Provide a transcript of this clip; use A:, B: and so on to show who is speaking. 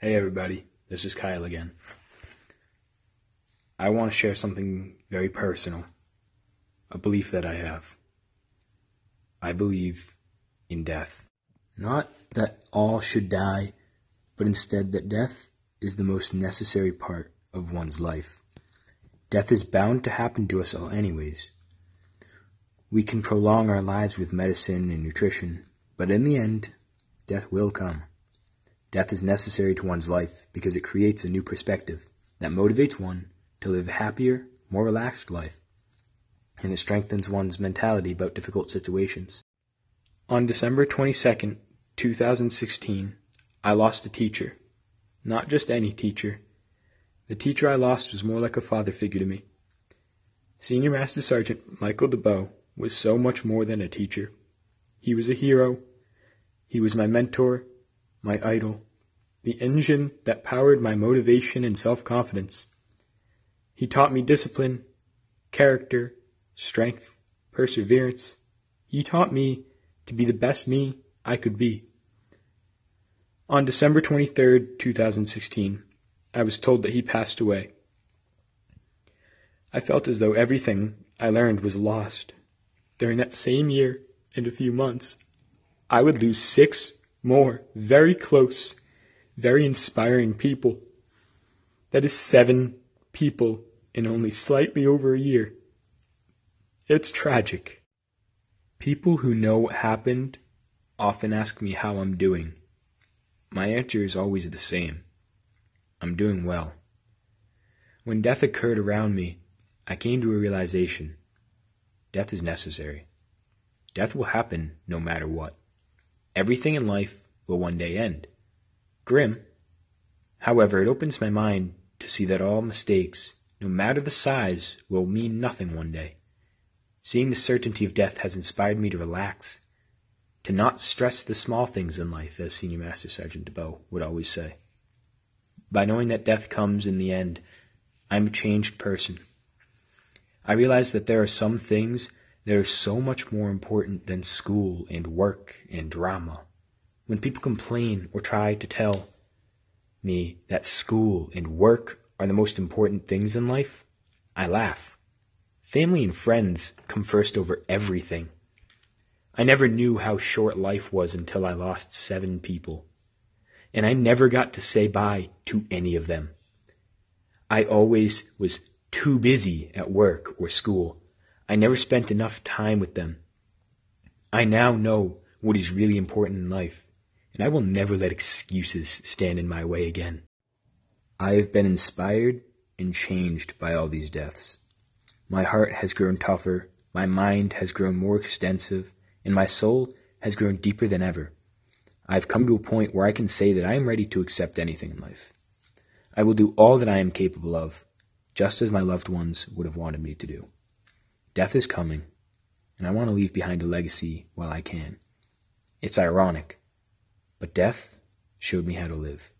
A: Hey everybody, this is Kyle again. I want to share something very personal, a belief that I have. I believe in death. Not that all should die, but instead that death is the most necessary part of one's life. Death is bound to happen to us all anyways. We can prolong our lives with medicine and nutrition, but in the end, death will come. Death is necessary to one's life because it creates a new perspective that motivates one to live a happier, more relaxed life, and it strengthens one's mentality about difficult situations. On December 22nd, 2016, I lost a teacher. Not just any teacher. The teacher I lost was more like a father figure to me. Senior Master Sergeant Michael DeBow was so much more than a teacher. He was a hero. He was my mentor my idol, the engine that powered my motivation and self-confidence. He taught me discipline, character, strength, perseverance. He taught me to be the best me I could be. On December 23rd, 2016, I was told that he passed away. I felt as though everything I learned was lost. During that same year and a few months, I would lose six more very close, very inspiring people. That is seven people in only slightly over a year. It's tragic. People who know what happened often ask me how I'm doing. My answer is always the same. I'm doing well. When death occurred around me, I came to a realization. Death is necessary. Death will happen no matter what. Everything in life will one day end. Grim. However, it opens my mind to see that all mistakes, no matter the size, will mean nothing one day. Seeing the certainty of death has inspired me to relax, to not stress the small things in life, as Senior Master Sergeant DeBow would always say. By knowing that death comes in the end, I'm a changed person. I realize that there are some things that are so much more important than school and work and drama. When people complain or try to tell me that school and work are the most important things in life, I laugh. Family and friends come first over everything. I never knew how short life was until I lost seven people. And I never got to say bye to any of them. I always was too busy at work or school I never spent enough time with them. I now know what is really important in life, and I will never let excuses stand in my way again. I have been inspired and changed by all these deaths. My heart has grown tougher, my mind has grown more extensive, and my soul has grown deeper than ever. I have come to a point where I can say that I am ready to accept anything in life. I will do all that I am capable of, just as my loved ones would have wanted me to do. Death is coming, and I want to leave behind a legacy while I can. It's ironic, but death showed me how to live.